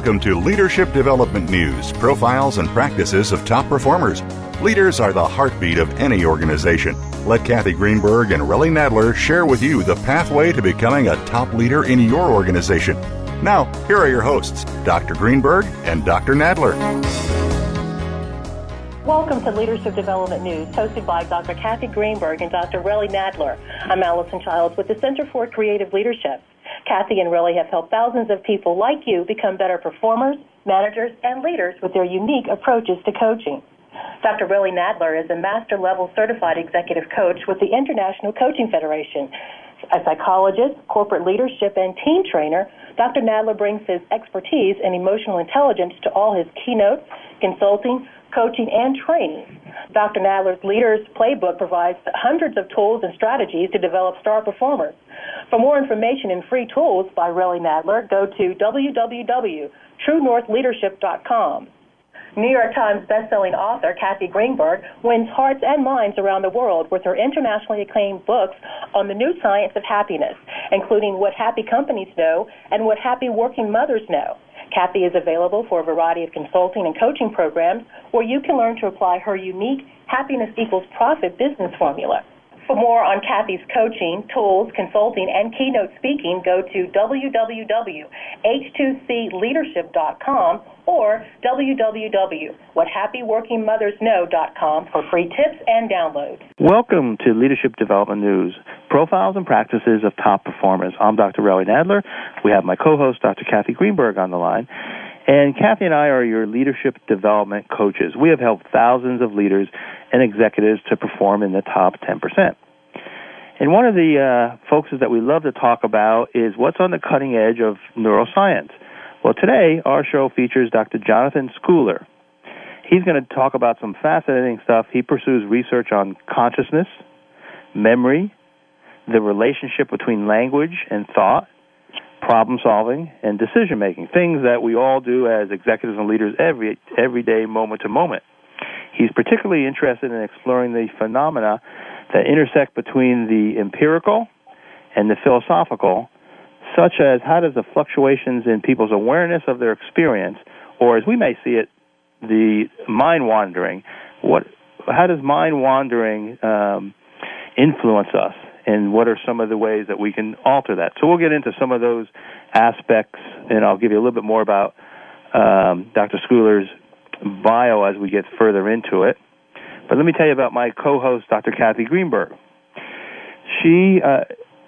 Welcome to Leadership Development News Profiles and Practices of Top Performers. Leaders are the heartbeat of any organization. Let Kathy Greenberg and Relly Nadler share with you the pathway to becoming a top leader in your organization. Now, here are your hosts, Dr. Greenberg and Dr. Nadler. Welcome to Leadership Development News, hosted by Dr. Kathy Greenberg and Dr. Relly Nadler. I'm Allison Childs with the Center for Creative Leadership. Kathy and Relly have helped thousands of people like you become better performers, managers, and leaders with their unique approaches to coaching. Dr. Relly Nadler is a master level certified executive coach with the International Coaching Federation. A psychologist, corporate leadership, and team trainer, Dr. Nadler brings his expertise in emotional intelligence to all his keynotes, consulting, coaching, and training. Dr. Nadler's Leaders Playbook provides hundreds of tools and strategies to develop star performers. For more information and free tools by Relly Nadler, go to www.truenorthleadership.com. New York Times bestselling author Kathy Greenberg wins hearts and minds around the world with her internationally acclaimed books on the new science of happiness, including What Happy Companies Know and What Happy Working Mothers Know. Kathy is available for a variety of consulting and coaching programs where you can learn to apply her unique happiness equals profit business formula. For more on Kathy's coaching, tools, consulting, and keynote speaking, go to www.h2cleadership.com or www.whathappyworkingmothersknow.com for free tips and downloads. Welcome to Leadership Development News, profiles and practices of top performers. I'm Dr. Relly Nadler. We have my co-host, Dr. Kathy Greenberg, on the line. And Kathy and I are your leadership development coaches. We have helped thousands of leaders and executives to perform in the top 10%. And one of the uh, focuses that we love to talk about is what's on the cutting edge of neuroscience. Well, today our show features Dr. Jonathan Schooler. He's going to talk about some fascinating stuff. He pursues research on consciousness, memory, the relationship between language and thought, problem solving, and decision making. Things that we all do as executives and leaders every every day, moment to moment. He's particularly interested in exploring the phenomena that intersect between the empirical and the philosophical, such as how does the fluctuations in people's awareness of their experience, or as we may see it, the mind wandering, what, how does mind wandering um, influence us, and what are some of the ways that we can alter that? So we'll get into some of those aspects, and I'll give you a little bit more about um, Dr. Schooler's bio as we get further into it. But let me tell you about my co-host, Dr. Kathy Greenberg. She uh,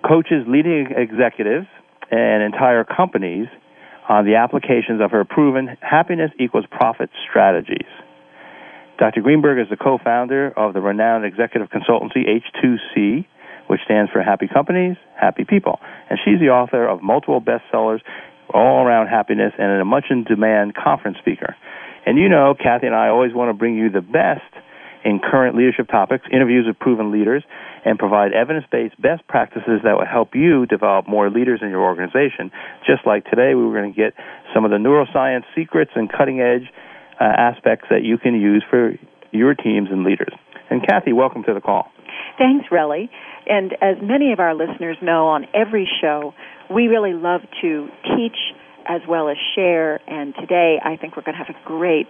coaches leading executives and entire companies on the applications of her proven happiness equals profit strategies. Dr. Greenberg is the co-founder of the renowned executive consultancy H2C, which stands for Happy Companies, Happy People. And she's the author of multiple bestsellers all around happiness and a much in demand conference speaker. And you know, Kathy and I always want to bring you the best in current leadership topics, interviews with proven leaders, and provide evidence based best practices that will help you develop more leaders in your organization. Just like today, we were going to get some of the neuroscience secrets and cutting edge uh, aspects that you can use for your teams and leaders. And Kathy, welcome to the call. Thanks, Relly. And as many of our listeners know, on every show, we really love to teach as well as share. And today, I think we're going to have a great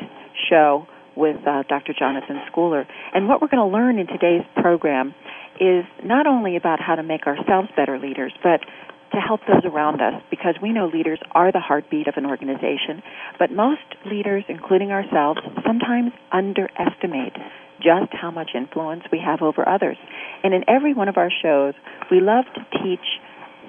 show with uh, Dr. Jonathan Schooler. And what we're going to learn in today's program is not only about how to make ourselves better leaders, but to help those around us because we know leaders are the heartbeat of an organization, but most leaders, including ourselves, sometimes underestimate just how much influence we have over others. And in every one of our shows, we love to teach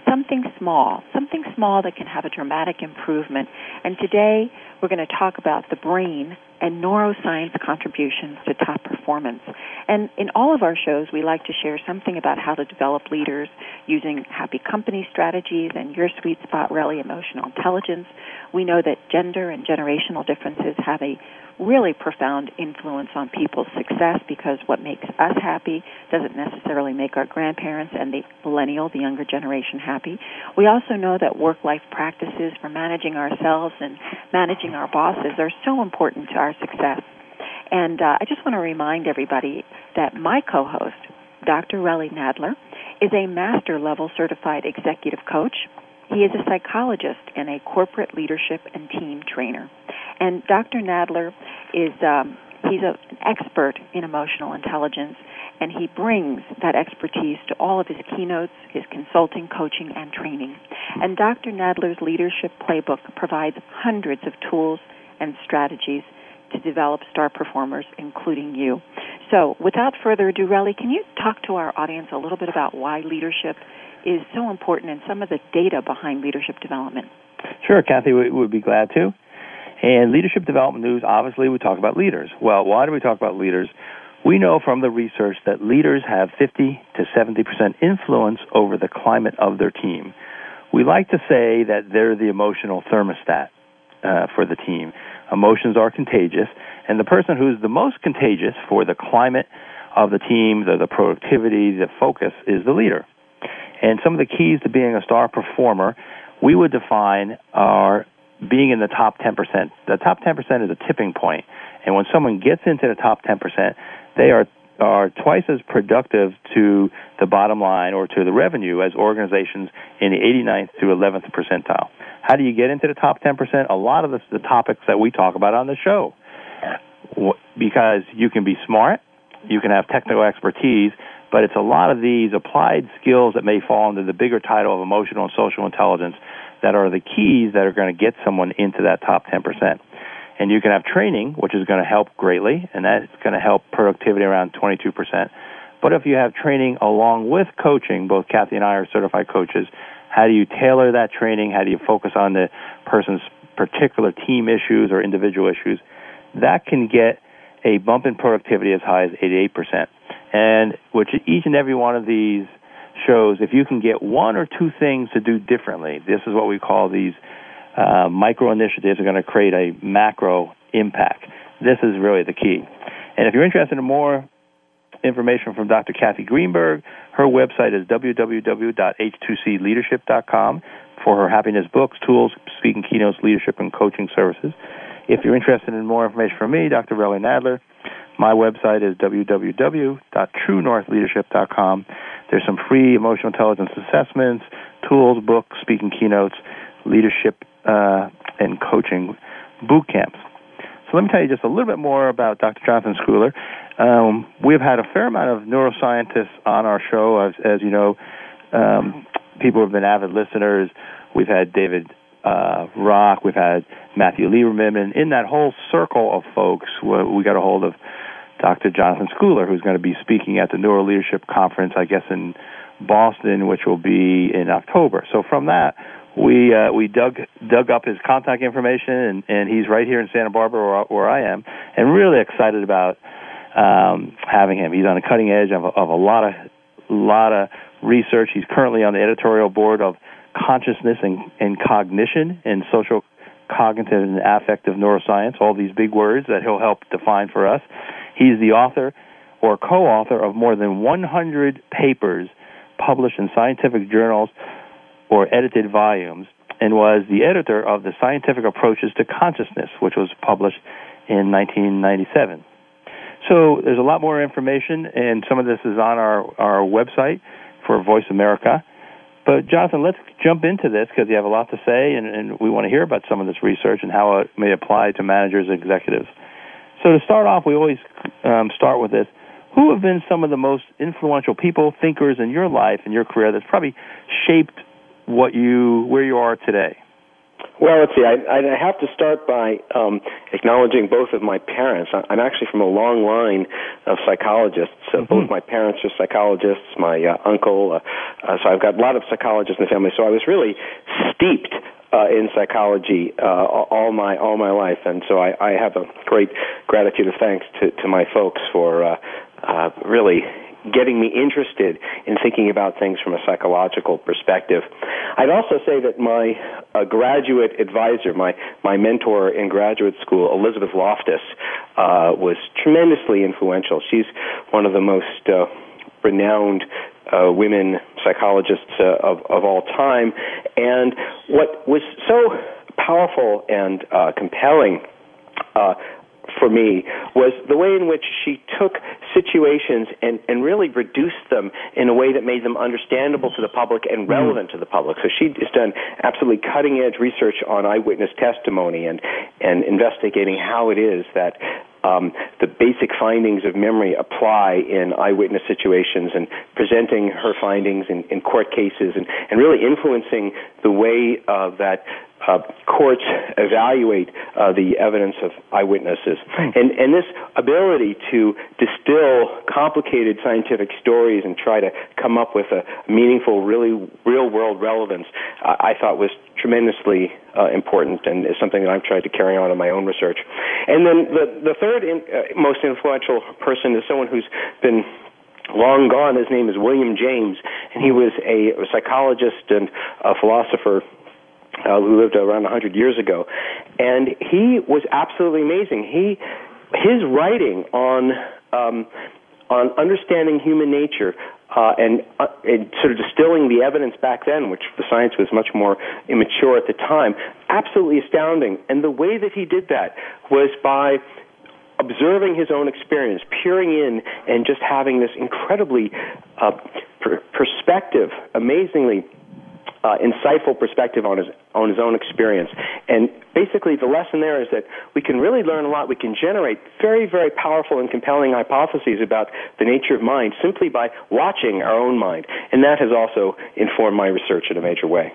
something small, something small that can have a dramatic improvement. And today, we're going to talk about the brain and neuroscience contributions to top performance. And in all of our shows, we like to share something about how to develop leaders using happy company strategies and your sweet spot, really, emotional intelligence. We know that gender and generational differences have a really profound influence on people's success because what makes us happy doesn't necessarily make our grandparents and the millennial, the younger generation, happy. We also know that work life practices for managing ourselves and managing our bosses are so important to our success. And uh, I just want to remind everybody that my co host, Dr. Relly Nadler, is a master level certified executive coach. He is a psychologist and a corporate leadership and team trainer. And Dr. Nadler is um, he's a, an expert in emotional intelligence, and he brings that expertise to all of his keynotes, his consulting, coaching, and training. And Dr. Nadler's leadership playbook provides hundreds of tools and strategies to develop star performers, including you. So, without further ado, Relly, can you talk to our audience a little bit about why leadership is so important and some of the data behind leadership development? Sure, Kathy, we would be glad to. And leadership development news, obviously, we talk about leaders. Well, why do we talk about leaders? We know from the research that leaders have 50 to 70% influence over the climate of their team. We like to say that they're the emotional thermostat uh, for the team. Emotions are contagious, and the person who's the most contagious for the climate of the team, the, the productivity, the focus, is the leader. And some of the keys to being a star performer, we would define are being in the top 10%. The top 10% is a tipping point, and when someone gets into the top 10%, they are are twice as productive to the bottom line or to the revenue as organizations in the 89th to 11th percentile. How do you get into the top 10%? A lot of the, the topics that we talk about on the show. Because you can be smart, you can have technical expertise, but it's a lot of these applied skills that may fall under the bigger title of emotional and social intelligence that are the keys that are going to get someone into that top 10%. And you can have training, which is going to help greatly, and that's going to help productivity around 22%. But if you have training along with coaching, both Kathy and I are certified coaches, how do you tailor that training? How do you focus on the person's particular team issues or individual issues? That can get a bump in productivity as high as 88%. And which each and every one of these shows if you can get one or two things to do differently, this is what we call these uh, micro initiatives are going to create a macro impact. This is really the key. And if you're interested in more information from Dr. Kathy Greenberg, her website is www.h2cleadership.com for her happiness books, tools, speaking keynotes, leadership, and coaching services. If you're interested in more information from me, Dr. Relly Nadler, my website is www.truenorthleadership.com. There's some free emotional intelligence assessments, tools, books, speaking keynotes, leadership, uh, and coaching boot camps. So let me tell you just a little bit more about Dr. Jonathan Schooler. Um, we've had a fair amount of neuroscientists on our show, as, as you know. Um, people have been avid listeners. We've had David uh, Rock, we've had Matthew Lieberman, and in that whole circle of folks, we got a hold of Dr. Jonathan Schooler, who's going to be speaking at the Neuro Leadership Conference, I guess in Boston, which will be in October. So from that, we uh, we dug dug up his contact information, and, and he's right here in Santa Barbara, where, where I am, and really excited about um, having him. He's on the cutting edge of, of a lot of lot of research. He's currently on the editorial board of Consciousness and, and Cognition and Social Cognitive and Affective Neuroscience. All these big words that he'll help define for us. He's the author or co-author of more than 100 papers published in scientific journals or edited volumes and was the editor of the Scientific Approaches to Consciousness, which was published in 1997. So there's a lot more information, and some of this is on our, our website for Voice America. But Jonathan, let's jump into this because you have a lot to say, and, and we want to hear about some of this research and how it may apply to managers and executives. So to start off, we always um, start with this. Who have been some of the most influential people, thinkers in your life and your career that's probably shaped what you where you are today? Well, let's see. I, I have to start by um, acknowledging both of my parents. I'm actually from a long line of psychologists. So mm-hmm. both my parents are psychologists. My uh, uncle, uh, uh, so I've got a lot of psychologists in the family. So I was really steeped uh, in psychology uh, all my all my life, and so I, I have a great gratitude of thanks to, to my folks for uh, uh, really getting me interested in thinking about things from a psychological perspective. I'd also say that my uh, graduate advisor, my, my mentor in graduate school, Elizabeth Loftus, uh, was tremendously influential. She's one of the most uh, renowned uh, women psychologists uh, of, of all time. And what was so powerful and uh, compelling uh, for me was the way in which she took situations and, and really reduced them in a way that made them understandable to the public and mm-hmm. relevant to the public. So she has done absolutely cutting edge research on eyewitness testimony and, and investigating how it is that um, the basic findings of memory apply in eyewitness situations and presenting her findings in, in court cases and, and really influencing the way uh, that uh, courts evaluate uh, the evidence of eyewitnesses. And, and this ability to distill complicated scientific stories and try to come up with a meaningful, really real world relevance, uh, I thought was tremendously uh, important and is something that I've tried to carry on in my own research. And then the, the third in, uh, most influential person is someone who's been long gone. His name is William James, and he was a psychologist and a philosopher uh, who lived around 100 years ago, and he was absolutely amazing. He his writing on um, on understanding human nature uh, and, uh, and sort of distilling the evidence back then, which the science was much more immature at the time, absolutely astounding. And the way that he did that was by observing his own experience, peering in, and just having this incredibly uh, per- perspective, amazingly uh, insightful perspective on his on his own experience. And basically, the lesson there is that we can really learn a lot. We can generate very, very powerful and compelling hypotheses about the nature of mind simply by watching our own mind. And that has also informed my research in a major way.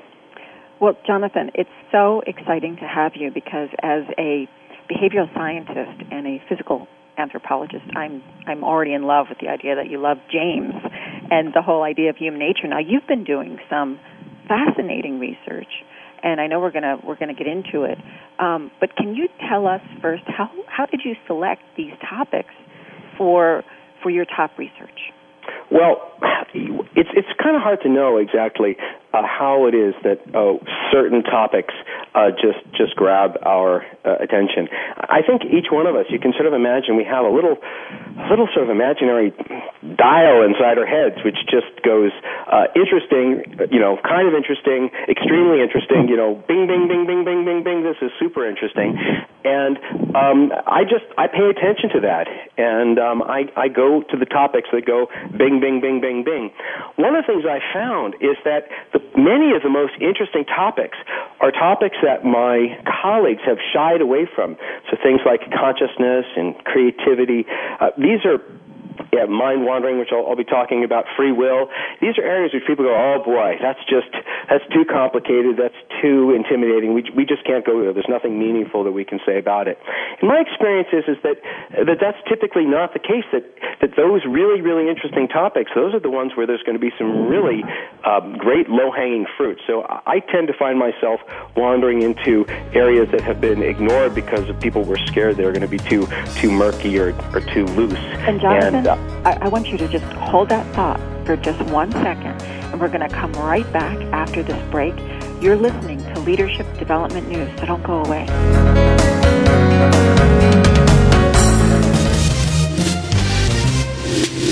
Well, Jonathan, it's so exciting to have you because as a behavioral scientist and a physical anthropologist, I'm I'm already in love with the idea that you love James and the whole idea of human nature. Now, you've been doing some fascinating research, and I know we're gonna we're gonna get into it. Um, but can you tell us first how how did you select these topics for for your top research? Well, it's it's kind of hard to know exactly uh, how it is that uh, certain topics uh, just just grab our uh, attention. I think each one of us, you can sort of imagine, we have a little little sort of imaginary dial inside our heads, which just goes uh, interesting, you know, kind of interesting, extremely interesting, you know, bing, bing, bing, bing, bing, bing, bing. This is super interesting, and um, I just I pay attention to that, and um, I I go to the topics that go bing, bing, bing, bing, bing. One of the things I found is that the, many of the most interesting topics are topics that my colleagues have shied away from. So things like consciousness and creativity. Uh, these are yeah, mind wandering, which I'll, I'll, be talking about, free will. These are areas which people go, oh boy, that's just that's too complicated, that's too intimidating. We we just can't go there. There's nothing meaningful that we can say about it. And my experience is is that that that's typically not the case. That that those really really interesting topics, those are the ones where there's going to be some really um, great low hanging fruit. So I tend to find myself wandering into areas that have been ignored because people were scared they were going to be too too murky or, or too loose. And Jonathan, and, uh, I, I want you to just hold that thought for just one second, and we're going to come right back after this break. You're listening to Leadership Development News, so don't go away.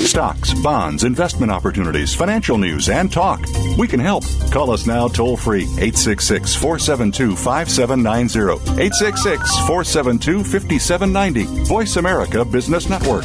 Stocks, bonds, investment opportunities, financial news, and talk. We can help. Call us now toll free 866 472 5790. 866 472 5790. Voice America Business Network.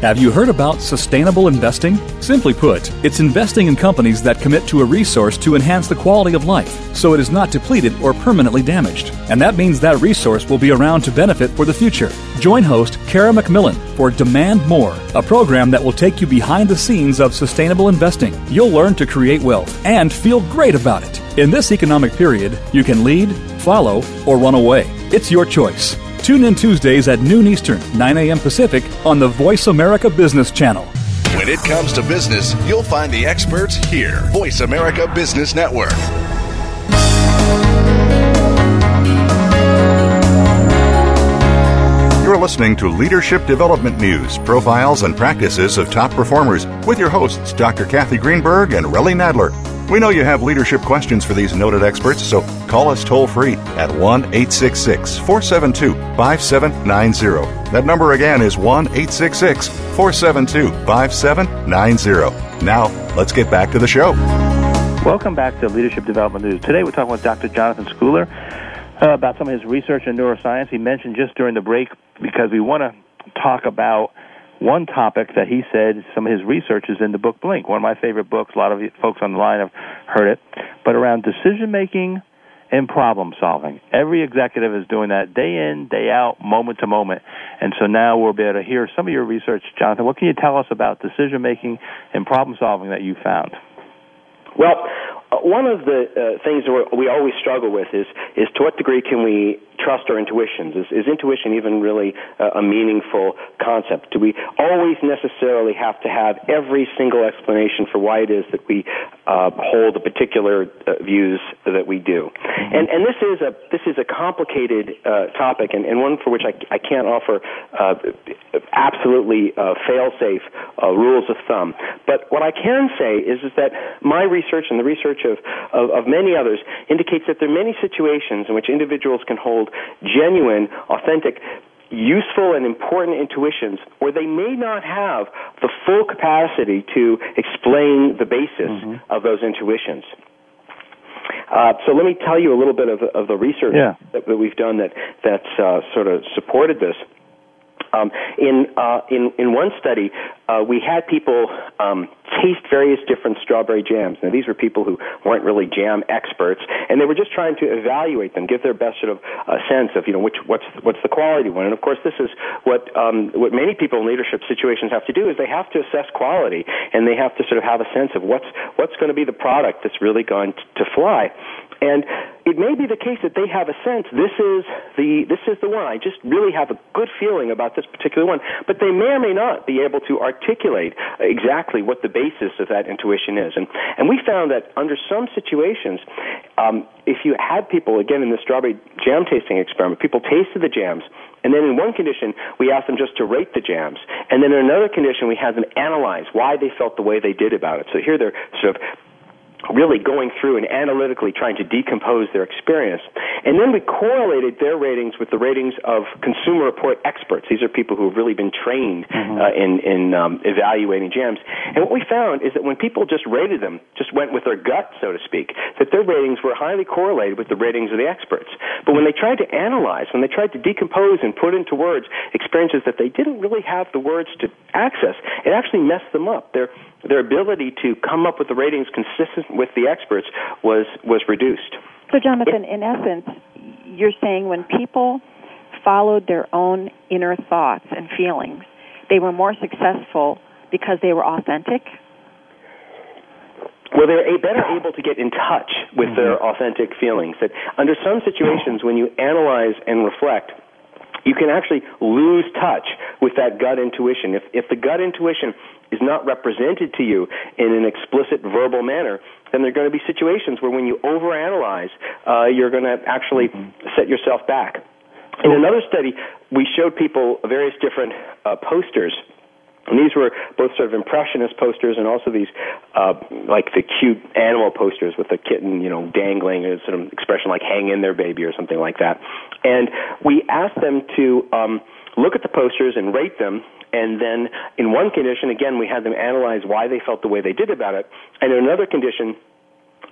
Have you heard about sustainable investing? Simply put, it's investing in companies that commit to a resource to enhance the quality of life so it is not depleted or permanently damaged. And that means that resource will be around to benefit for the future. Join host Kara McMillan for Demand More, a program that will take you behind the scenes of sustainable investing. You'll learn to create wealth and feel great about it. In this economic period, you can lead, follow, or run away. It's your choice. Tune in Tuesdays at noon Eastern, 9 a.m. Pacific on the Voice America Business Channel. When it comes to business, you'll find the experts here. Voice America Business Network. You're listening to Leadership Development News, profiles and practices of top performers with your hosts, Dr. Kathy Greenberg and Relly Nadler. We know you have leadership questions for these noted experts, so call us toll free at 1 866 472 5790. That number again is 1 866 472 5790. Now, let's get back to the show. Welcome back to Leadership Development News. Today we're talking with Dr. Jonathan Schooler uh, about some of his research in neuroscience. He mentioned just during the break because we want to talk about one topic that he said some of his research is in the book Blink, one of my favorite books. A lot of folks on the line have heard it, but around decision making and problem solving. Every executive is doing that day in, day out, moment to moment. And so now we'll be able to hear some of your research, Jonathan. What can you tell us about decision making and problem solving that you found? Well, one of the uh, things that we always struggle with is is to what degree can we trust our intuitions? Is, is intuition even really uh, a meaningful concept? Do we always necessarily have to have every single explanation for why it is that we uh, hold the particular uh, views that we do? Mm-hmm. And and this is a this is a complicated uh, topic and, and one for which I, I can't offer absolutely fail-safe rules of thumb. But what I can say is is that my research and the research research of, of, of many others indicates that there are many situations in which individuals can hold genuine, authentic, useful and important intuitions where they may not have the full capacity to explain the basis mm-hmm. of those intuitions. Uh, so let me tell you a little bit of, of the research yeah. that, that, we've done that that's uh, sort of supported this. Um, in, uh, in, in one study, uh, we had people um, taste various different strawberry jams. Now, these were people who weren't really jam experts, and they were just trying to evaluate them, give their best sort of uh, sense of, you know, which, what's, what's the quality one. And of course, this is what, um, what many people in leadership situations have to do is they have to assess quality, and they have to sort of have a sense of what's, what's going to be the product that's really going to fly. And it may be the case that they have a sense this is the this is the one. I just really have a good feeling about this particular one, but they may or may not be able to articulate exactly what the basis of that intuition is. And and we found that under some situations, um, if you had people again in the strawberry jam tasting experiment, people tasted the jams. And then in one condition, we asked them just to rate the jams. And then in another condition, we had them analyze why they felt the way they did about it. So here they're sort of really going through and analytically trying to decompose their experience. And then we correlated their ratings with the ratings of consumer report experts. These are people who have really been trained mm-hmm. uh, in, in um, evaluating jams. And what we found is that when people just rated them, just went with their gut, so to speak, that their ratings were highly correlated with the ratings of the experts. But when they tried to analyze, when they tried to decompose and put into words experiences that they didn't really have the words to access, it actually messed them up. Their their ability to come up with the ratings consistent with the experts was was reduced. So, Jonathan, in essence, you're saying when people followed their own inner thoughts and feelings, they were more successful because they were authentic. Well, they're better able to get in touch with mm-hmm. their authentic feelings. That under some situations, when you analyze and reflect, you can actually lose touch with that gut intuition. If, if the gut intuition is not represented to you in an explicit verbal manner, then there are going to be situations where when you overanalyze, uh, you're going to actually set yourself back. In another study, we showed people various different uh, posters And these were both sort of impressionist posters and also these, uh, like the cute animal posters with the kitten, you know, dangling a sort of expression like hang in there, baby, or something like that. And we asked them to um, look at the posters and rate them. And then in one condition, again, we had them analyze why they felt the way they did about it. And in another condition,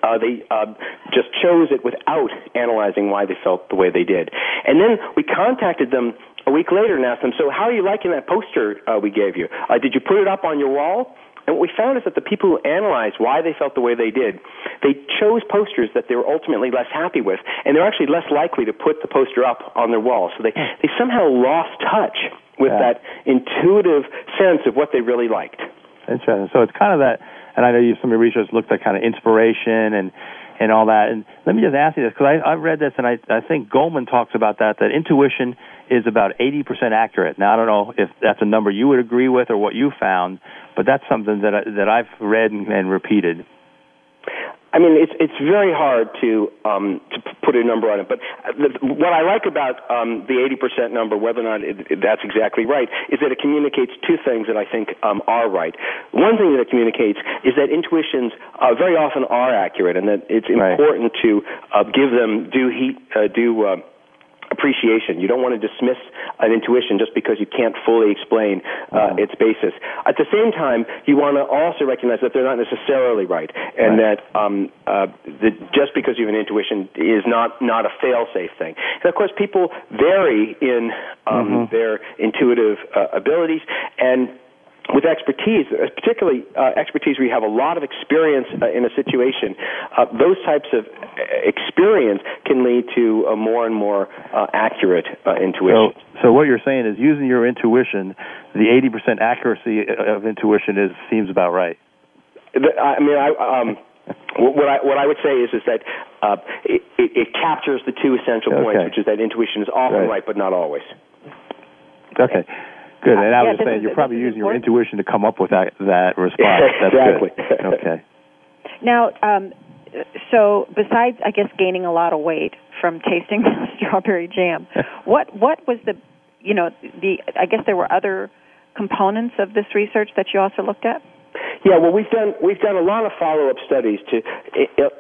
uh, they uh, just chose it without analyzing why they felt the way they did. And then we contacted them a week later and asked them, so how are you liking that poster uh, we gave you? Uh, did you put it up on your wall? And what we found is that the people who analyzed why they felt the way they did, they chose posters that they were ultimately less happy with, and they're actually less likely to put the poster up on their wall. So they, they somehow lost touch with yeah. that intuitive sense of what they really liked. Interesting. So it's kind of that, and I know you, some of your research looked at kind of inspiration and and all that. And let me just ask you this because I, I've read this, and I, I think Goleman talks about that that intuition is about 80% accurate. Now I don't know if that's a number you would agree with or what you found, but that's something that I, that I've read and, and repeated. I mean, it's it's very hard to um, to put a number on it. But the, what I like about um, the 80% number, whether or not it, it, that's exactly right, is that it communicates two things that I think um, are right. One thing that it communicates is that intuitions uh, very often are accurate, and that it's important right. to uh, give them due heat, uh, due. Appreciation. You don't want to dismiss an intuition just because you can't fully explain uh, its basis. At the same time, you want to also recognize that they're not necessarily right, and right. that um, uh, that just because you have an intuition is not not a fail-safe thing. And of course, people vary in um, mm-hmm. their intuitive uh, abilities and with expertise, particularly uh, expertise where you have a lot of experience uh, in a situation, uh, those types of uh, experience can lead to a more and more uh, accurate uh, intuition. So, so what you're saying is using your intuition, the 80% accuracy of intuition is seems about right. I mean, I. Um, what I what I would say is is that uh, it, it, it captures the two essential okay. points, which is that intuition is often right, right but not always. Okay. Good. And I was yeah, saying, you're probably using your intuition to come up with that that response. That's exactly. Good. Okay. Now, um, so besides, I guess, gaining a lot of weight from tasting strawberry jam, what what was the, you know, the? I guess there were other components of this research that you also looked at. Yeah, well, we've done we've done a lot of follow up studies to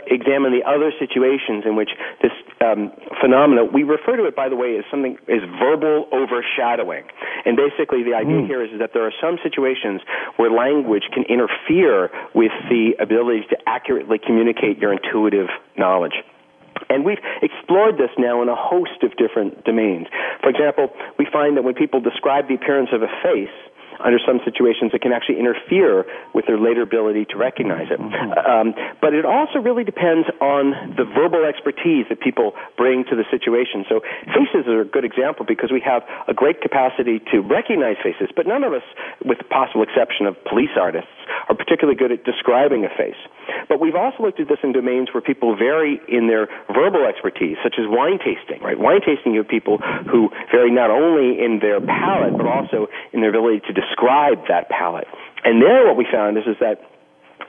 examine the other situations in which this um, phenomena. We refer to it, by the way, as something as verbal overshadowing. And basically, the idea mm. here is, is that there are some situations where language can interfere with the ability to accurately communicate your intuitive knowledge. And we've explored this now in a host of different domains. For example, we find that when people describe the appearance of a face, under some situations it can actually interfere with their later ability to recognize it. Mm-hmm. Um, but it also really depends on the verbal expertise that people bring to the situation. So faces are a good example because we have a great capacity to recognize faces, but none of us, with the possible exception of police artists, are particularly good at describing a face. But we've also looked at this in domains where people vary in their verbal expertise, such as wine tasting, right? Wine tasting, you have people who vary not only in their palate, but also in their ability to describe that palate. And there what we found is, is that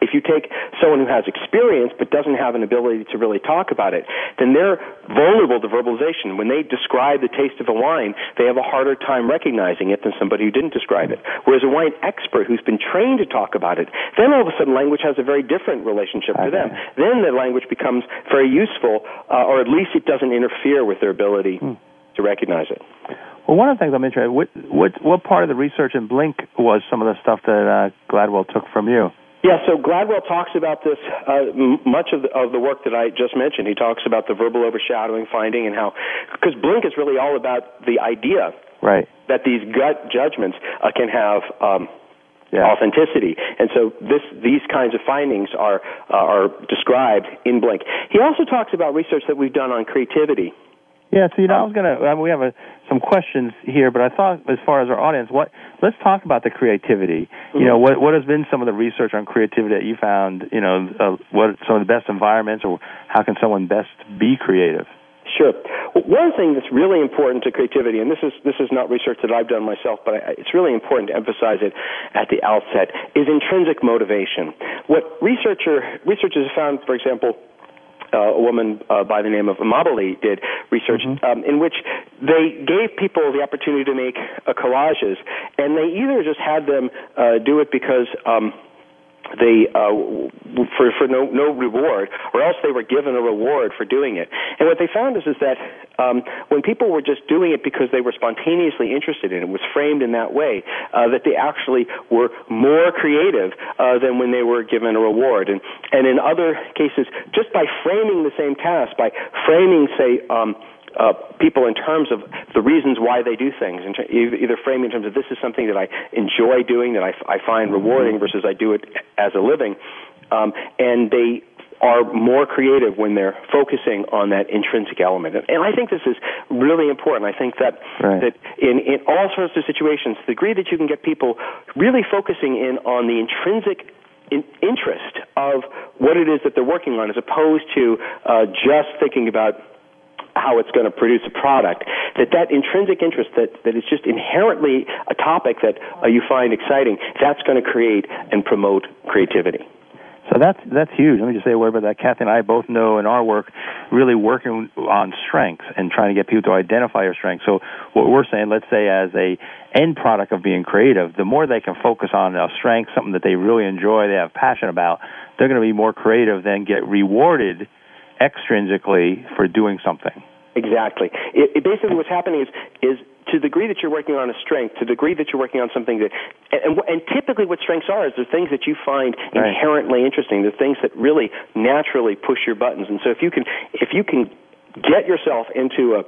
if you take someone who has experience but doesn't have an ability to really talk about it, then they're vulnerable to verbalization. When they describe the taste of a wine, they have a harder time recognizing it than somebody who didn't describe it. Whereas a wine expert who's been trained to talk about it, then all of a sudden language has a very different relationship to them. Then the language becomes very useful, uh, or at least it doesn't interfere with their ability hmm. to recognize it. Well, one of the things I'm interested, what what what part of the research in Blink was some of the stuff that uh, Gladwell took from you? Yeah, so Gladwell talks about this uh, m- much of the, of the work that I just mentioned. He talks about the verbal overshadowing finding and how, because Blink is really all about the idea right. that these gut judgments uh, can have um, yeah. authenticity, and so this these kinds of findings are uh, are described in Blink. He also talks about research that we've done on creativity. Yeah, so you know, I was gonna. Mean, we have a, some questions here, but I thought, as far as our audience, what let's talk about the creativity. Mm-hmm. You know, what what has been some of the research on creativity that you found? You know, uh, what some of the best environments, or how can someone best be creative? Sure. One thing that's really important to creativity, and this is this is not research that I've done myself, but I, it's really important to emphasize it at the outset, is intrinsic motivation. What researcher researchers have found, for example, uh, a woman uh, by the name of Amabile did research mm-hmm. um, in which they gave people the opportunity to make uh, collages, and they either just had them uh, do it because um, they uh, for for no no reward, or else they were given a reward for doing it. And what they found is is that um, when people were just doing it because they were spontaneously interested in it, was framed in that way, uh, that they actually were more creative uh, than when they were given a reward. And and in other cases, just by framing the same task, by framing, say. Um, uh, people in terms of the reasons why they do things, in ter- either framing in terms of this is something that I enjoy doing, that I, f- I find rewarding, versus I do it as a living, um, and they are more creative when they're focusing on that intrinsic element. And I think this is really important. I think that right. that in, in all sorts of situations, the degree that you can get people really focusing in on the intrinsic in interest of what it is that they're working on as opposed to uh, just thinking about how it's going to produce a product, that that intrinsic interest that, that is just inherently a topic that uh, you find exciting, that's going to create and promote creativity. So that's that's huge. Let me just say a word about that. Kathy and I both know in our work, really working on strengths and trying to get people to identify your strengths. So what we're saying, let's say as a end product of being creative, the more they can focus on a strength, something that they really enjoy, they have passion about, they're going to be more creative, than get rewarded extrinsically for doing something. Exactly. It, it basically what's happening is is to the degree that you're working on a strength, to the degree that you're working on something that, and, and typically what strengths are is the things that you find right. inherently interesting, the things that really naturally push your buttons. And so if you can, if you can get yourself into a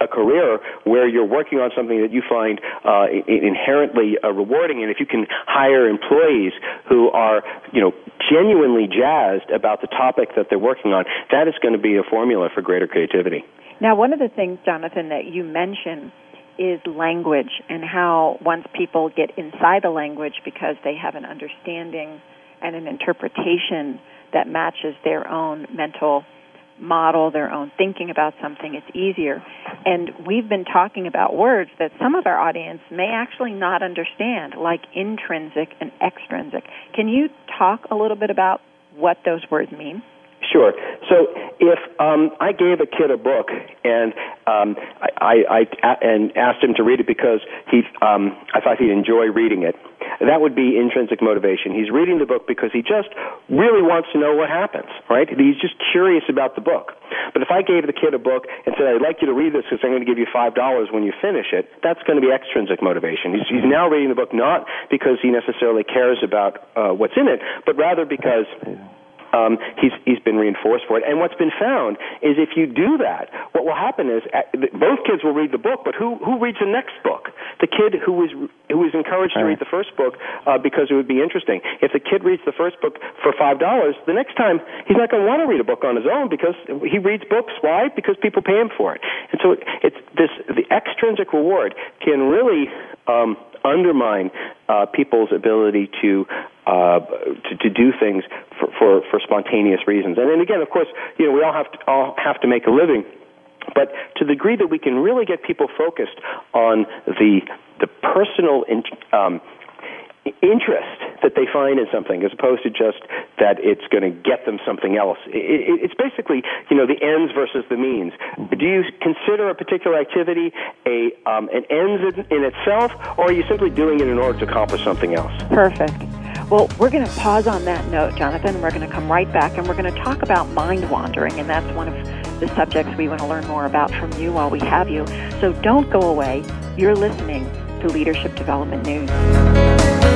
a career where you're working on something that you find uh, inherently uh, rewarding, and if you can hire employees who are, you know, genuinely jazzed about the topic that they're working on, that is going to be a formula for greater creativity. Now, one of the things, Jonathan, that you mentioned is language and how once people get inside the language because they have an understanding and an interpretation that matches their own mental model their own thinking about something, it's easier. And we've been talking about words that some of our audience may actually not understand, like intrinsic and extrinsic. Can you talk a little bit about what those words mean? Sure. So if um, I gave a kid a book and um, I, I, I and asked him to read it because he um, I thought he'd enjoy reading it, that would be intrinsic motivation. He's reading the book because he just really wants to know what happens, right? He's just curious about the book. But if I gave the kid a book and said, I'd like you to read this because I'm going to give you $5 when you finish it, that's going to be extrinsic motivation. He's, he's now reading the book not because he necessarily cares about uh, what's in it, but rather because um, he's he's been reinforced for it. And what's been found is if you do that, what will happen is uh, both kids will read the book, but who who reads the next book? The kid who was who was encouraged to read the first book uh, because it would be interesting. If the kid reads the first book for five dollars, the next time he's not going to want to read a book on his own because he reads books. Why? Because people pay him for it. And so it's this the extrinsic reward can really um, undermine uh, people's ability to uh, to, to do things for, for, for spontaneous reasons. And then again, of course, you know, we all have to, all have to make a living. But to the degree that we can really get people focused on the the personal in, um, interest that they find in something as opposed to just that it's going to get them something else. It's basically, you know, the ends versus the means. Do you consider a particular activity a um, an ends in, in itself, or are you simply doing it in order to accomplish something else? Perfect. Well, we're going to pause on that note, Jonathan. We're going to come right back and we're going to talk about mind wandering, and that's one of the subjects we want to learn more about from you while we have you. So don't go away. You're listening to Leadership Development News.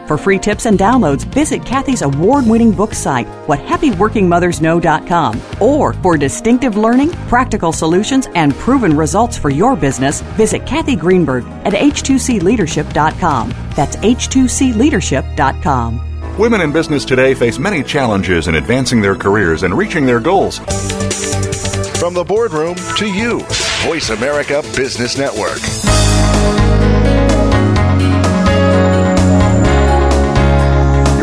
For free tips and downloads, visit Kathy's award winning book site, whathappyworkingmothersknow.com. Or for distinctive learning, practical solutions, and proven results for your business, visit Kathy Greenberg at h2cleadership.com. That's h2cleadership.com. Women in business today face many challenges in advancing their careers and reaching their goals. From the boardroom to you, Voice America Business Network.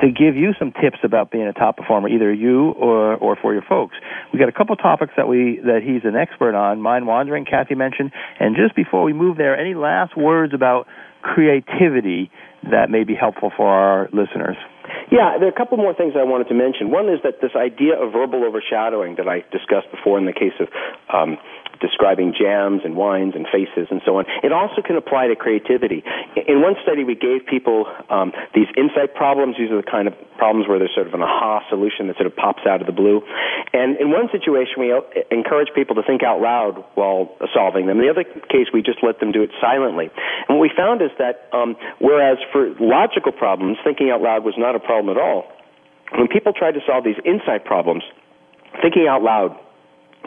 to give you some tips about being a top performer, either you or, or for your folks. We got a couple topics that we that he's an expert on. Mind wandering, Kathy mentioned, and just before we move there, any last words about creativity that may be helpful for our listeners? Yeah, there are a couple more things I wanted to mention. One is that this idea of verbal overshadowing that I discussed before in the case of um, describing jams and wines and faces and so on. It also can apply to creativity. In one study, we gave people um, these insight problems. These are the kind of problems where there's sort of an aha solution that sort of pops out of the blue. And in one situation, we encourage people to think out loud while solving them. In the other case, we just let them do it silently. And what we found is that um, whereas for logical problems, thinking out loud was not a problem at all, when people tried to solve these insight problems, thinking out loud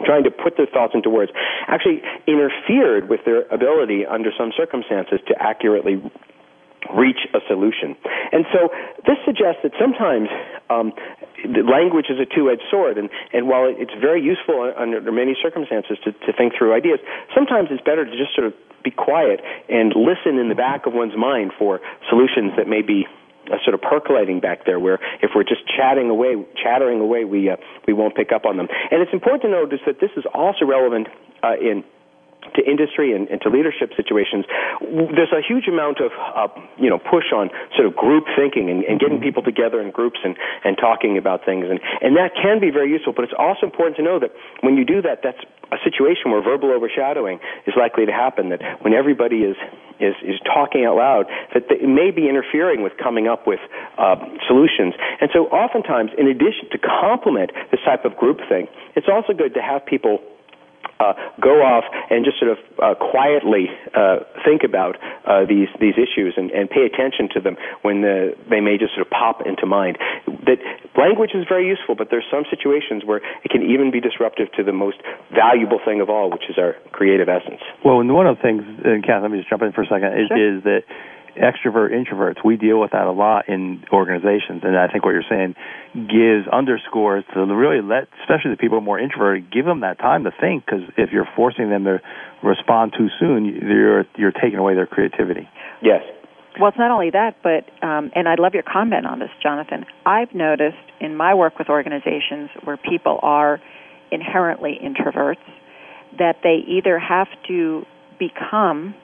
trying to put their thoughts into words, actually interfered with their ability under some circumstances to accurately reach a solution. And so this suggests that sometimes um, language is a two-edged sword, and, and while it's very useful under many circumstances to, to think through ideas, sometimes it's better to just sort of be quiet and listen in the back of one's mind for solutions that may be sort of percolating back there where if we're just chatting away, chattering away, we, uh, we won't pick up on them. And it's important to notice that this is also relevant uh, in to industry and, and, to leadership situations, there's a huge amount of uh, you know push on sort of group thinking and, and, getting people together in groups and, and talking about things, and and that can be very useful. But it's also important to know that when you do that, that's a situation where verbal overshadowing is likely to happen. That when everybody is is, is talking out loud, that it may be interfering with coming up with uh, solutions. And so, oftentimes, in addition to complement this type of group thing, it's also good to have people uh, go off and just sort of uh, quietly uh, think about uh, these these issues and, and pay attention to them when the, they may just sort of pop into mind. That language is very useful, but there's some situations where it can even be disruptive to the most valuable thing of all, which is our creative essence. Well, and one of the things, and Kath, let me just jump in for a second, is, is that extrovert introverts we deal with that a lot in organizations. And i think what you're saying gives underscores to really let especially the people who are more introverted give them that time to think because if you're forcing them to respond too soon you're you're taking away their creativity. Yes. Well, it's not only that, but um, and I love your comment on this, Jonathan. I've noticed in my work with organizations where people are inherently introverts that they either have to become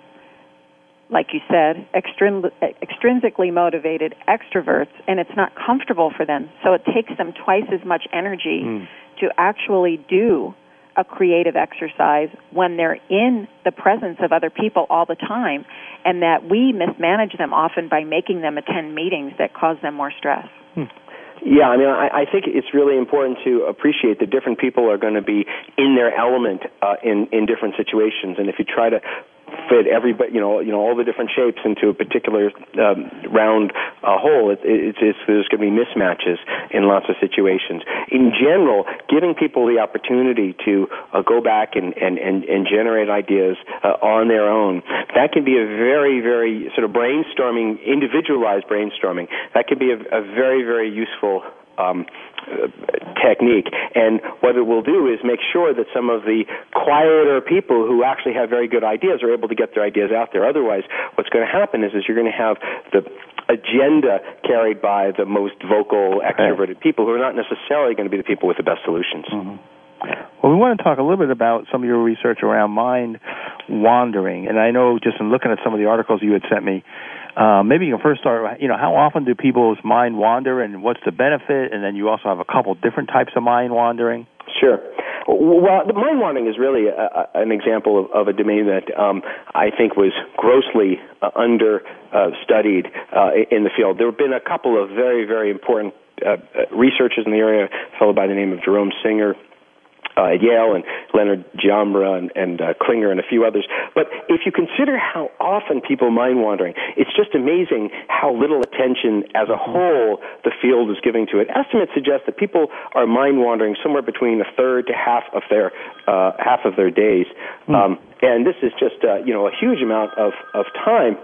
like you said, extrin- extrinsically motivated extroverts, and it's not comfortable for them. So it takes them twice as much energy mm. to actually do a creative exercise when they're in the presence of other people all the time, and that we mismanage them often by making them attend meetings that cause them more stress. Hmm. Yeah, I mean, I, I think it's really important to appreciate that different people are going to be in their element uh, in in different situations, and if you try to fit everybody, you know, you know, all the different shapes into a particular um, round uh, hole. It, it, it's, it's, there's going to be mismatches in lots of situations. In general, giving people the opportunity to uh, go back and, and, and, and generate ideas uh, on their own, that can be a very, very sort of brainstorming, individualized brainstorming. That can be a, a very, very useful um, technique. And what it will do is make sure that some of the quieter people who actually have very good ideas are able to get their ideas out there. Otherwise, what's going to happen is, is you're going to have the agenda carried by the most vocal, extroverted people who are not necessarily going to be the people with the best solutions. Mm-hmm. Well, we want to talk a little bit about some of your research around mind wandering. And I know just in looking at some of the articles you had sent me, uh, maybe you can first start. You know, how often do people's mind wander, and what's the benefit? And then you also have a couple different types of mind wandering. Sure. Well, the mind wandering is really a, a, an example of, of, a domain that um, I think was grossly uh, under uh, uh, in the field. There have been a couple of very, very important uh, researchers in the area, a fellow by the name of Jerome Singer uh, at Yale and Leonard Giambra and, and uh, Klinger and a few others. But if you consider how often people mind wandering, it's just amazing how little attention as a whole the field is giving to it. Estimates suggest that people are mind wandering somewhere between a third to half of their uh, half of their days, mm. um, and this is just uh, you know a huge amount of of time.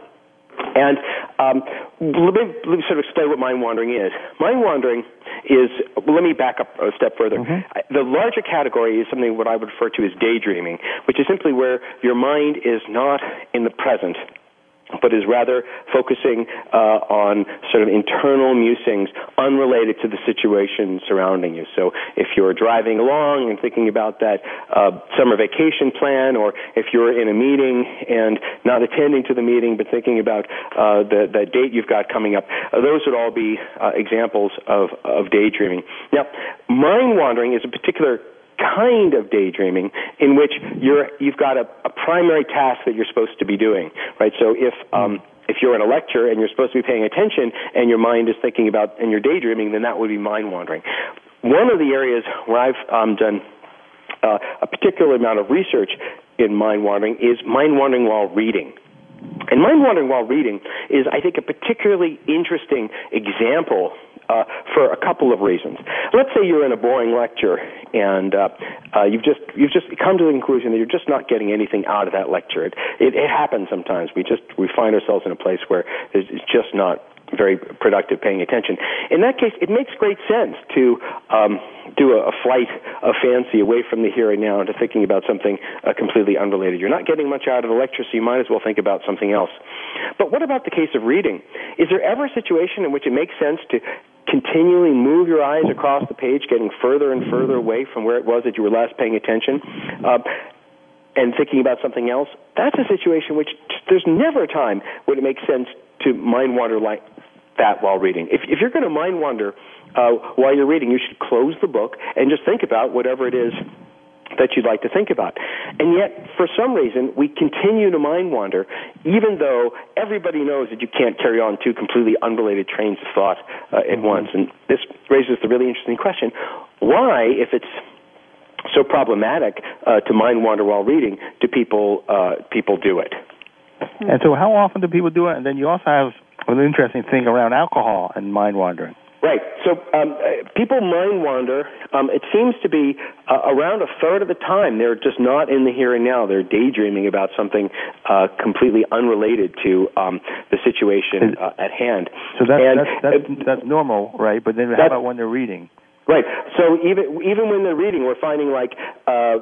And um, let, me, let me sort of explain what mind wandering is. Mind wandering is, let me back up a step further. Mm-hmm. The larger category is something what I would refer to as daydreaming, which is simply where your mind is not in the present but is rather focusing uh, on sort of internal musings unrelated to the situation surrounding you. So if you're driving along and thinking about that uh, summer vacation plan, or if you're in a meeting and not attending to the meeting but thinking about uh, the, the date you've got coming up, uh, those would all be uh, examples of, of daydreaming. Now, mind wandering is a particular kind of daydreaming in which you're you've got a, a primary task that you're supposed to be doing, right? So if um, if you're in a lecture and you're supposed to be paying attention and your mind is thinking about and you're daydreaming, then that would be mind wandering. One of the areas where I've um, done uh, a particular amount of research in mind wandering is mind wandering while reading. And mind wandering while reading is, I think, a particularly interesting example uh, for a couple of reasons. Let's say you're in a boring lecture and uh, uh, you've just you've just come to the conclusion that you're just not getting anything out of that lecture. It, it, it happens sometimes. We just we find ourselves in a place where it's just not very productive paying attention. In that case, it makes great sense to um, do a, a flight of fancy away from the here and now into thinking about something uh, completely unrelated. You're not getting much out of the lecture, so you might as well think about something else. But what about the case of reading? Is there ever a situation in which it makes sense to continually move your eyes across the page, getting further and further away from where it was that you were last paying attention, uh, and thinking about something else, that's a situation which there's never a time when it makes sense to mind wander like that while reading. If, if you're going to mind wander uh, while you're reading, you should close the book and just think about whatever it is that you'd like to think about. And yet, for some reason, we continue to mind wander, even though everybody knows that you can't carry on two completely unrelated trains of thought uh, at mm-hmm. once. And this raises the really interesting question why, if it's so problematic uh, to mind wander while reading, do people uh, people do it? And so, how often do people do it? And then you also have an interesting thing around alcohol and mind wandering. Right. So um, uh, people mind wander. Um, it seems to be uh, around a third of the time they're just not in the here and now. They're daydreaming about something uh, completely unrelated to um, the situation uh, at hand. So that's, and, that's, that's, that's normal, right? But then how about when they're reading? Right. So even even when they're reading, we're finding like uh,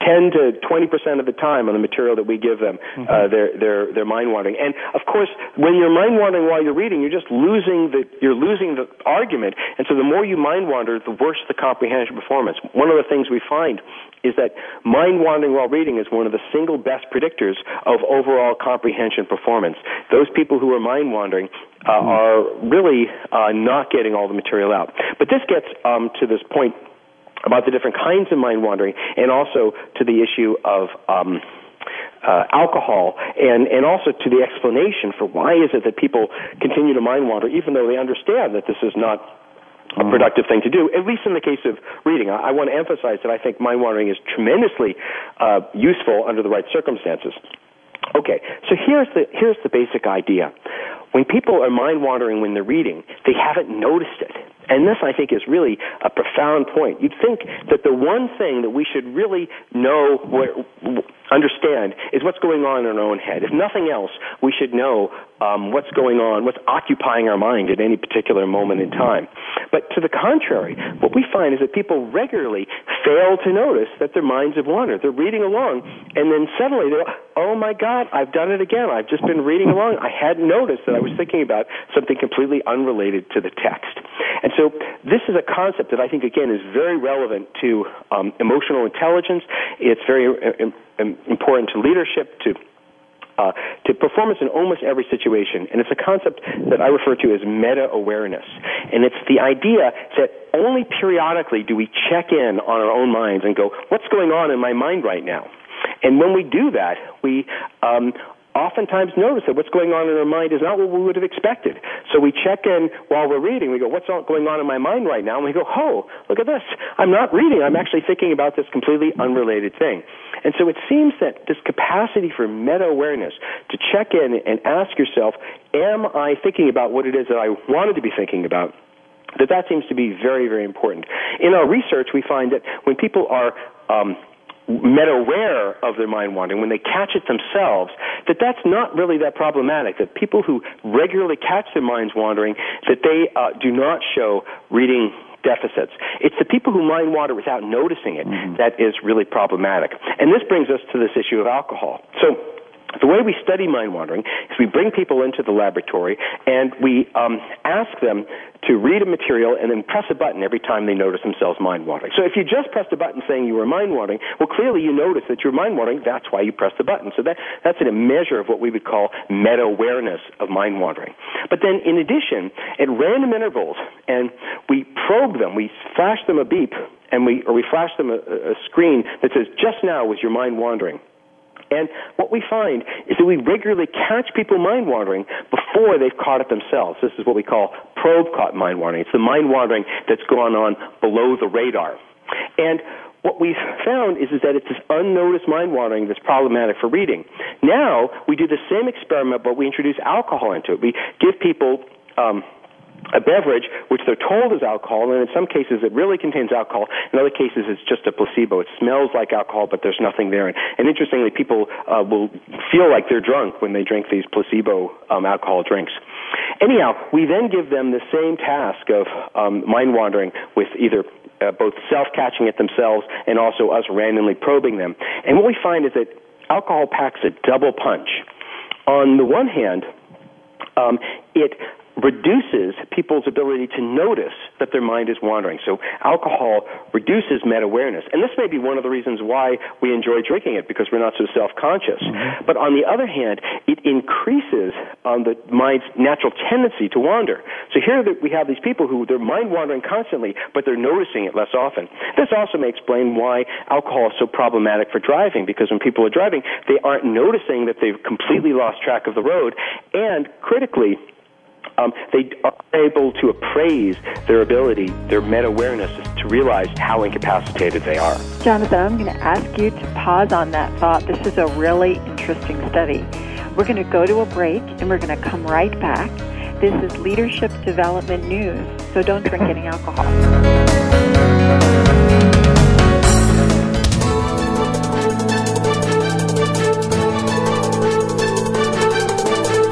10 to 20 percent of the time on the material that we give them, mm-hmm. uh, they're they're they're mind wandering. And of course, when you're mind wandering while you're reading, you're just losing the you're losing the argument. And so the more you mind wander, the worse the comprehension performance. One of the things we find is that mind wandering while reading is one of the single best predictors of overall comprehension performance. Those people who are mind wandering uh, mm-hmm. are really uh, not getting all the material out. But this gets um, to this point about the different kinds of mind wandering and also to the issue of um, uh, alcohol and, and also to the explanation for why is it that people continue to mind wander even though they understand that this is not a mm. productive thing to do, at least in the case of reading. I, I want to emphasize that I think mind wandering is tremendously uh, useful under the right circumstances. Okay, so here's the here's the basic idea. When people are mind wandering when they're reading, they haven't noticed it. And this, I think, is really a profound point. You'd think that the one thing that we should really know, understand, is what's going on in our own head. If nothing else, we should know um, what's going on, what's occupying our mind at any particular moment in time. But to the contrary, what we find is that people regularly fail to notice that their minds have wandered. They're reading along, and then suddenly they're, oh my God, I've done it again. I've just been reading along. I hadn't noticed that I was thinking about something completely unrelated to the text. And so this is a concept that I think, again, is very relevant to um, emotional intelligence. It's very uh, important to leadership, to uh, to performance in almost every situation. And it's a concept that I refer to as meta awareness. And it's the idea that only periodically do we check in on our own minds and go, what's going on in my mind right now? And when we do that, we um, oftentimes notice that what's going on in our mind is not what we would have expected. So we check in while we're reading. We go, what's going on in my mind right now? And we go, oh, look at this. I'm not reading. I'm actually thinking about this completely unrelated thing. And so it seems that this capacity for meta awareness to check in and ask yourself, am I thinking about what it is that I wanted to be thinking about? That that seems to be very, very important. In our research, we find that when people are um, meta aware of their mind wandering, when they catch it themselves, that that's not really that problematic. That people who regularly catch their minds wandering, that they uh, do not show reading deficits. It's the people who mind water without noticing it mm-hmm. that is really problematic. And this brings us to this issue of alcohol. So the way we study mind wandering is we bring people into the laboratory and we um, ask them to read a material and then press a button every time they notice themselves mind wandering. So if you just pressed a button saying you were mind wandering, well, clearly you notice that you're mind wandering. That's why you press the button. So that, that's a measure of what we would call meta awareness of mind wandering. But then in addition, at random intervals, and we probe them, we flash them a beep, and we, or we flash them a, a screen that says, just now was your mind wandering. And what we find is that we regularly catch people mind wandering before they've caught it themselves. This is what we call probe caught mind wandering. It's the mind wandering that's gone on below the radar. And what we've found is, is that it's this unnoticed mind wandering that's problematic for reading. Now, we do the same experiment, but we introduce alcohol into it. We give people um, a beverage which they're told is alcohol, and in some cases it really contains alcohol. In other cases, it's just a placebo. It smells like alcohol, but there's nothing there. And, and interestingly, people uh, will feel like they're drunk when they drink these placebo um, alcohol drinks. Anyhow, we then give them the same task of um, mind wandering with either uh, both self catching it themselves and also us randomly probing them. And what we find is that alcohol packs a double punch. On the one hand, um, it reduces people's ability to notice that their mind is wandering. So alcohol reduces meta-awareness. And this may be one of the reasons why we enjoy drinking it, because we're not so self-conscious. Mm-hmm. But on the other hand, it increases um, the mind's natural tendency to wander. So here we have these people who they're mind wandering constantly, but they're noticing it less often. This also may explain why alcohol is so problematic for driving, because when people are driving, they aren't noticing that they've completely lost track of the road, and critically, um, they are able to appraise their ability, their meta awareness, to realize how incapacitated they are. Jonathan, I'm going to ask you to pause on that thought. This is a really interesting study. We're going to go to a break and we're going to come right back. This is Leadership Development News, so don't drink any alcohol.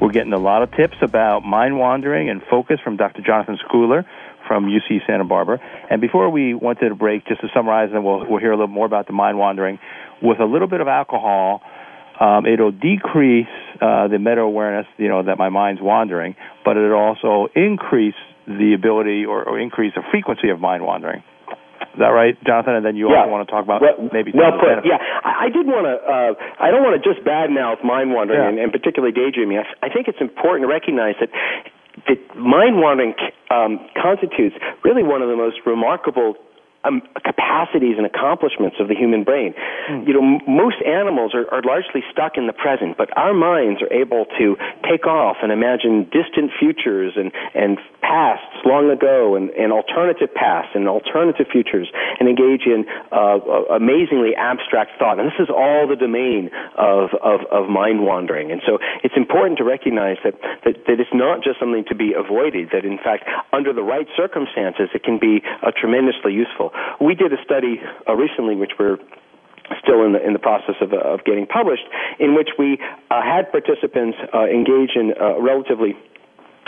We're getting a lot of tips about mind wandering and focus from Dr. Jonathan Schooler from UC Santa Barbara. And before we went to the break, just to summarize, and we'll, we'll hear a little more about the mind wandering, with a little bit of alcohol, um, it'll decrease uh, the meta awareness, you know, that my mind's wandering, but it'll also increase the ability or, or increase the frequency of mind wandering. Is that right, Jonathan? And then you yeah. also want to talk about well, maybe well put. Yeah, I, I did want to. Uh, I don't want to just badmouth mind wandering yeah. and, and particularly daydreaming. I, I think it's important to recognize that that mind wandering um, constitutes really one of the most remarkable um, capacities and accomplishments of the human brain. Mm. You know, m- most animals are, are largely stuck in the present, but our minds are able to take off and imagine distant futures and, and pasts long ago and, and alternative pasts and alternative futures and engage in uh, amazingly abstract thought. And this is all the domain of, of, of mind wandering. And so it's important to recognize that, that, that it's not just something to be avoided, that in fact, under the right circumstances, it can be uh, tremendously useful. We did a study uh, recently, which we're still in the in the process of, uh, of getting published, in which we uh, had participants uh, engage in relatively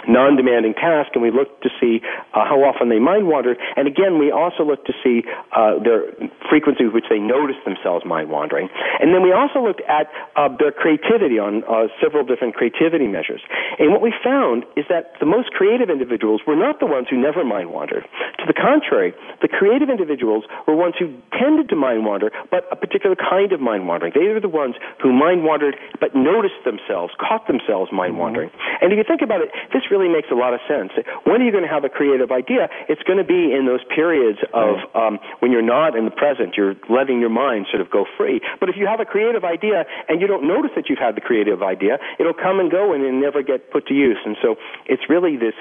non-demanding task, and we looked to see uh, how often they mind wandered. And again, we also looked to see uh, their frequency with which they noticed themselves mind wandering. And then we also looked at uh, their creativity on uh, several different creativity measures. And what we found is that the most creative individuals were not the ones who never mind wandered. To the contrary, the creative individuals were ones who tended to mind wander, but a particular kind of mind wandering. They were the ones who mind wandered, but noticed themselves, caught themselves mind wandering. Mm-hmm. And if you think about it, this really makes a lot of sense. When are you going to have a creative idea? It's going to be in those periods of um, when you're not in the present. You're letting your mind sort of go free. But if you have a creative idea and you don't notice that you've had the creative idea, it'll come and go and it'll never get put to use. And so it's really this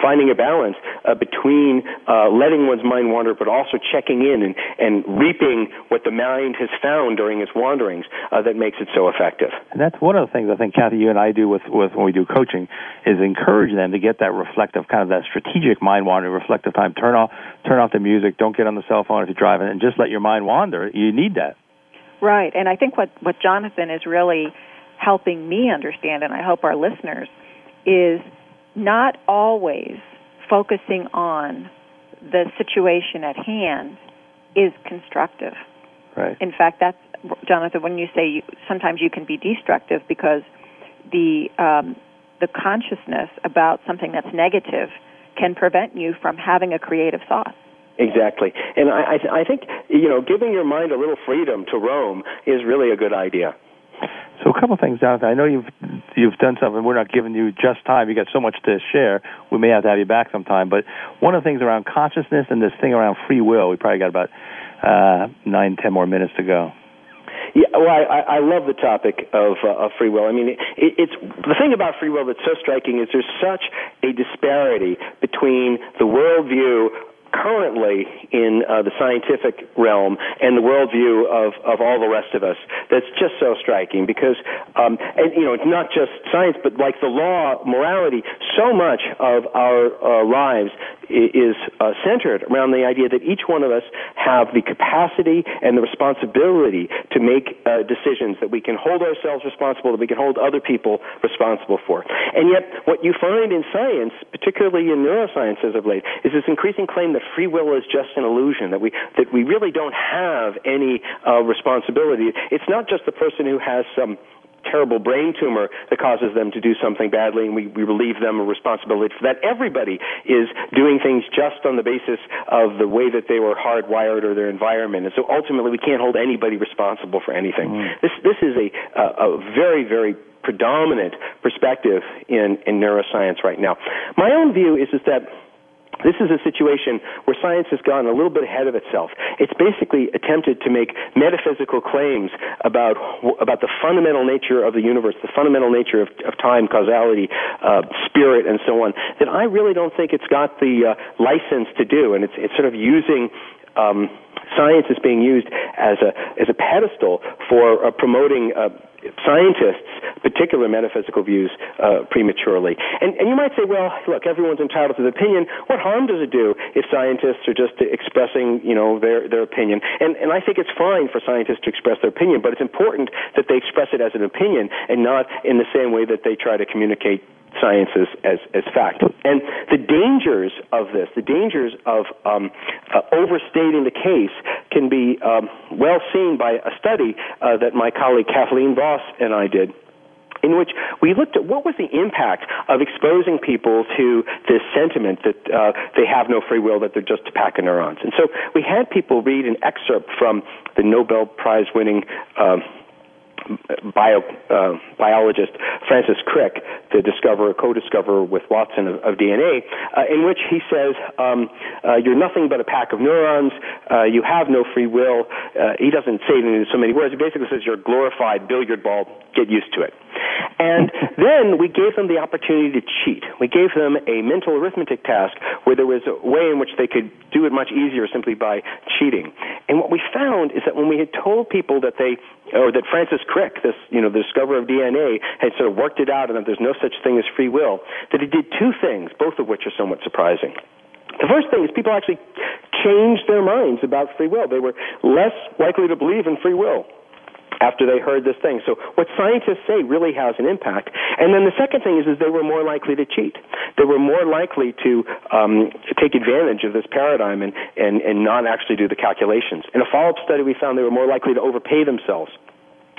finding a balance uh, between uh, letting one's mind wander, but also checking in and, and reaping what the mind has found during its wanderings uh, that makes it so effective. And that's one of the things I think Kathy, you and I do with, with when we do coaching, is encourage them to get that reflective kind of that strategic mind wandering, reflective time. Turn off, turn off the music. Don't get on the cell phone if you're driving, and just let your mind wander. You need that. Right, and I think what what Jonathan is really helping me understand, and I hope our listeners, is not always focusing on the situation at hand is constructive. Right. In fact, that's Jonathan. When you say you, sometimes you can be destructive because the um, the consciousness about something that's negative can prevent you from having a creative thought. Exactly, and I, I think you know giving your mind a little freedom to roam is really a good idea. So a couple of things, Jonathan. I know you've you've done something. We're not giving you just time. You got so much to share. We may have to have you back sometime. But one of the things around consciousness and this thing around free will, we probably got about uh, nine, ten more minutes to go. Yeah, well, I, I love the topic of, uh, of free will. I mean, it, it's the thing about free will that's so striking is there's such a disparity between the worldview currently in uh, the scientific realm and the worldview of, of all the rest of us that's just so striking because um, and you know it's not just science but like the law morality so much of our uh, lives is uh, centered around the idea that each one of us have the capacity and the responsibility to make uh, decisions that we can hold ourselves responsible, that we can hold other people responsible for. And yet, what you find in science, particularly in neuroscience as of late, is this increasing claim that free will is just an illusion, that we, that we really don't have any uh, responsibility. It's not just the person who has some terrible brain tumor that causes them to do something badly, and we, we relieve them of responsibility for that. Everybody is doing things just on the basis of the way that they were hardwired or their environment, and so ultimately we can't hold anybody responsible for anything. Mm. This this is a, a, a very very predominant perspective in, in neuroscience right now. My own view is, is that this is a situation where science has gone a little bit ahead of itself. It's basically attempted to make metaphysical claims about about the fundamental nature of the universe, the fundamental nature of, of time, causality, uh, spirit, and so on. That I really don't think it's got the uh, license to do, and it's it's sort of using. Um, science is being used as a as a pedestal for uh, promoting uh, scientists' particular metaphysical views uh, prematurely. And, and you might say, well, look, everyone's entitled to their opinion. What harm does it do if scientists are just expressing, you know, their, their opinion? And, and I think it's fine for scientists to express their opinion, but it's important that they express it as an opinion and not in the same way that they try to communicate science as, as, as fact. And the dangers of this, the dangers of um, uh, overstating the case, can be um, well seen by a study uh, that my colleague Kathleen Vohs and I did in which we looked at what was the impact of exposing people to this sentiment that uh, they have no free will, that they're just a pack of neurons. And so we had people read an excerpt from the Nobel Prize winning uh, bio, uh, biologist Francis Crick, the discoverer, co-discoverer with Watson of, of DNA, uh, in which he says, um, uh, "You're nothing but a pack of neurons. Uh, you have no free will." Uh, he doesn't say it in so many words. He basically says, "You're a glorified billiard ball. Get used to it." And then we gave them the opportunity to cheat. We gave them a mental arithmetic task where there was a way in which they could do it much easier simply by cheating. And what we found is that when we had told people that they or that Francis Crick, this you know the discoverer of DNA, had sort of worked it out and that there's no such thing as free will, that he did two things, both of which are somewhat surprising. The first thing is people actually changed their minds about free will. They were less likely to believe in free will after they heard this thing. So what scientists say really has an impact. And then the second thing is, is they were more likely to cheat. They were more likely to um, take advantage of this paradigm and, and, and not actually do the calculations. In a follow-up study, we found they were more likely to overpay themselves.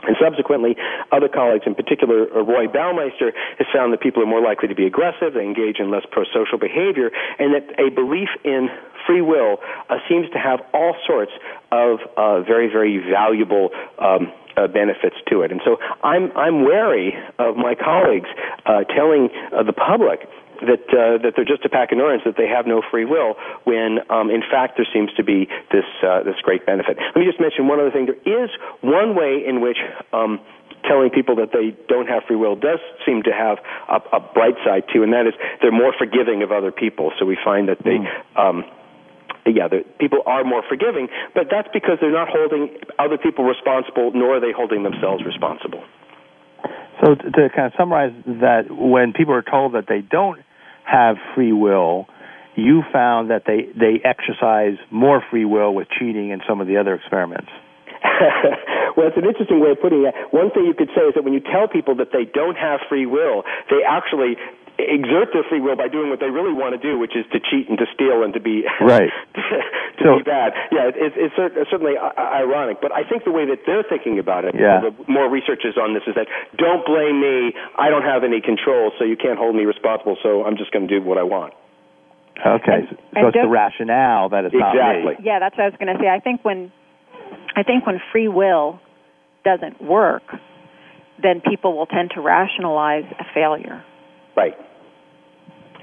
And subsequently, other colleagues, in particular uh, Roy Baumeister, has found that people are more likely to be aggressive, they engage in less pro-social behavior, and that a belief in free will uh, seems to have all sorts of uh, very, very valuable um, uh, benefits to it. And so I'm I'm wary of my colleagues uh, telling uh, the public that uh, that they're just a pack of neurons, that they have no free will, when um, in fact there seems to be this uh, this great benefit. Let me just mention one other thing. There is one way in which um, telling people that they don't have free will does seem to have a, a bright side too, and that is they're more forgiving of other people. So we find that they. Mm. Um, yeah, people are more forgiving, but that's because they're not holding other people responsible, nor are they holding themselves responsible. So to kind of summarize that, when people are told that they don't have free will, you found that they they exercise more free will with cheating and some of the other experiments. well, it's an interesting way of putting it. One thing you could say is that when you tell people that they don't have free will, they actually exert their free will by doing what they really want to do, which is to cheat and to steal and to be right to so, be bad. Yeah, it's, it's certainly uh, uh, ironic, but I think the way that they're thinking about it, yeah. the more research is on this, is that don't blame me. I don't have any control, so you can't hold me responsible. So I'm just going to do what I want. Okay, and, so and it's the rationale that it's exactly. not me. Yeah, that's what I was going to say. I think when I think when free will doesn't work, then people will tend to rationalize a failure. Right.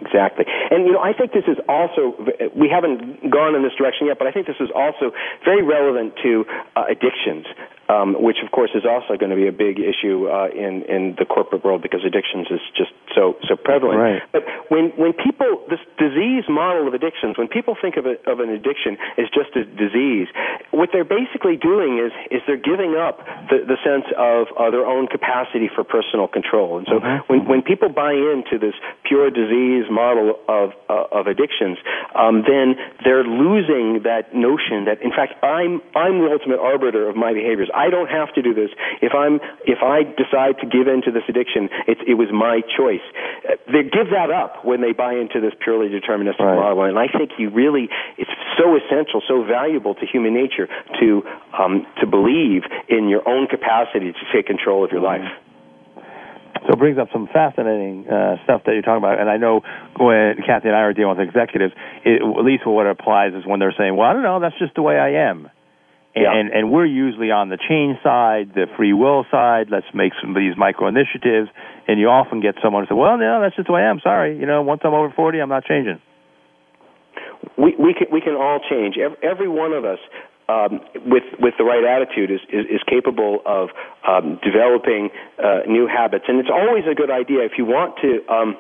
Exactly. And, you know, I think this is also, we haven't gone in this direction yet, but I think this is also very relevant to uh, addictions um, which of course is also going to be a big issue uh, in in the corporate world because addictions is just so so prevalent. Right. But when when people this disease model of addictions, when people think of a, of an addiction as just a disease, what they're basically doing is is they're giving up the, the sense of uh, their own capacity for personal control. And so mm-hmm. when when people buy into this pure disease model of uh, of addictions, um, then they're losing that notion that in fact I'm I'm the ultimate arbiter of my behaviors. I don't have to do this. If I'm, if I decide to give in to this addiction, it, it was my choice. Uh, they give that up when they buy into this purely deterministic right. model, and I think you really, it's so essential, so valuable to human nature to um, to believe in your own capacity to take control of your life. So it brings up some fascinating uh, stuff that you're talking about. And I know when Kathy and I are dealing with executives, it, at least what it applies is when they're saying, well, I don't know, that's just the way I am. And, Yeah. and, and we're usually on the change side, the free will side. Let's make some of these micro initiatives. And you often get someone who says, well, no, that's just the way I am. Sorry. You know, once I'm over 40, I'm not changing. we we can we can all change. Every, every one of us. Um, with with the right attitude, is is, is capable of um, developing uh, new habits, and it's always a good idea if you want to um,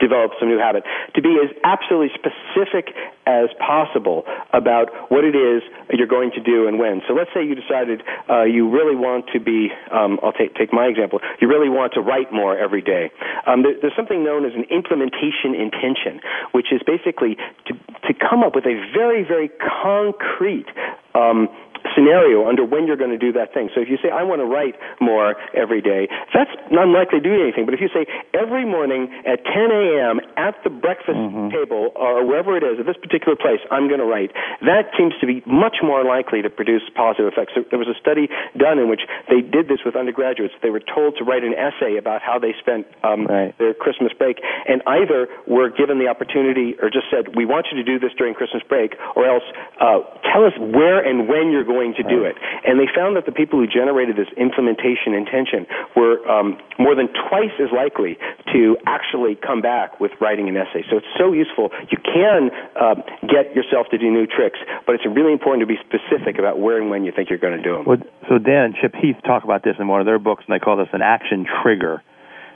develop some new habit to be as absolutely specific as possible about what it is you're going to do and when. So let's say you decided uh, you really want to be, um, I'll take, take my example, you really want to write more every day. Um, there, there's something known as an implementation intention, which is basically to, to come up with a very, very concrete um, scenario under when you're going to do that thing. So if you say, I want to write more every day, that's not likely to do anything. But if you say, every morning at 10 a.m. at the breakfast table or wherever it is, at this particular place, I'm going to write, that seems to be much more likely to produce positive effects. So there was a study done in which they did this with undergraduates. They were told to write an essay about how they spent um, Right. their Christmas break, and either were given the opportunity or just said, we want you to do this during Christmas break, or else uh, tell us where and when you're going to do it. And they found that the people who generated this implementation intention were um, more than twice as likely to actually come back with writing an essay. So it's so useful. You can uh, get yourself to do new tricks, but it's really important to be specific about where and when you think you're going to do them. Well, so Dan and Chip Heath talk about this in one of their books, and they call this an action trigger.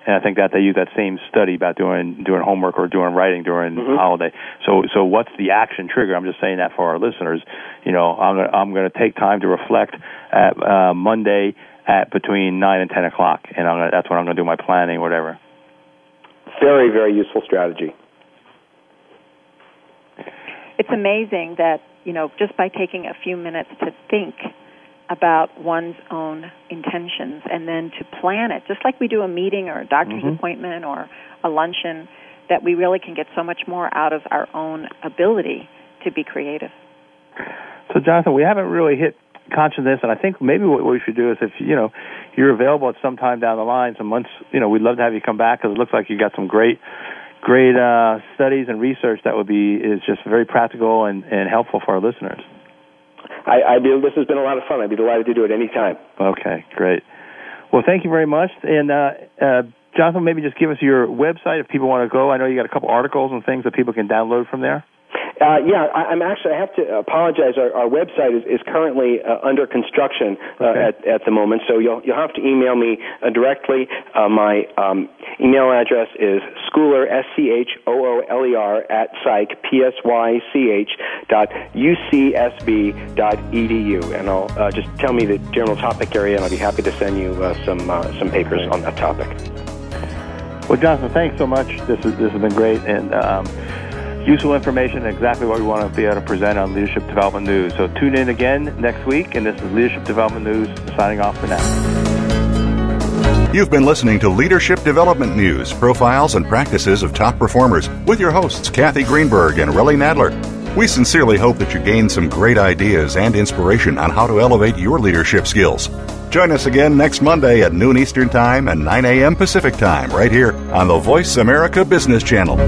And I think that they use that same study about doing doing homework or doing writing during holiday. So so what's the action trigger? I'm just saying that for our listeners. You know, I'm gonna, I'm going to take time to reflect at uh, Monday at between nine and ten o'clock, and I'm gonna, that's when I'm going to do my planning, whatever. Very, very useful strategy. It's amazing that, you know, just by taking a few minutes to think about one's own intentions and then to plan it, just like we do a meeting or a doctor's appointment or a luncheon, that we really can get so much more out of our own ability to be creative. So, Jonathan, we haven't really hit consciousness, and I think maybe what we should do is if you know you're available at some time down the line, some months, you know, we'd love to have you come back because it looks like you got some great, great uh, studies and research that would be is just very practical and, and helpful for our listeners. I, I be, this has been a lot of fun. I'd be delighted to do it any time. Okay, great. Well, thank you very much, and uh, uh, Jonathan, maybe just give us your website if people want to go. I know you got a couple articles and things that people can download from there. Uh, yeah, I, I'm actually. I have to apologize. Our, our website is, is currently uh, under construction uh, Okay. at, at the moment, so you'll you'll have to email me uh, directly. Uh, my um, email address is schooler s c h o o l e r at psych p s y c h dot u c s b dot edu, and I'll uh, just tell me the general topic area, and I'll be happy to send you uh, some uh, some papers on that topic. Well, Jonathan, thanks so much. This is this has been great and um, useful information. and Exactly what we want to be able to present on Leadership Development News. So tune in again next week, and this is Leadership Development News signing off for now. You've been listening to Leadership Development News, profiles and practices of top performers with your hosts, Kathy Greenberg and Relly Nadler. We sincerely hope that you gain some great ideas and inspiration on how to elevate your leadership skills. Join us again next Monday at noon Eastern Time and 9 a.m. Pacific Time right here on the Voice America Business Channel.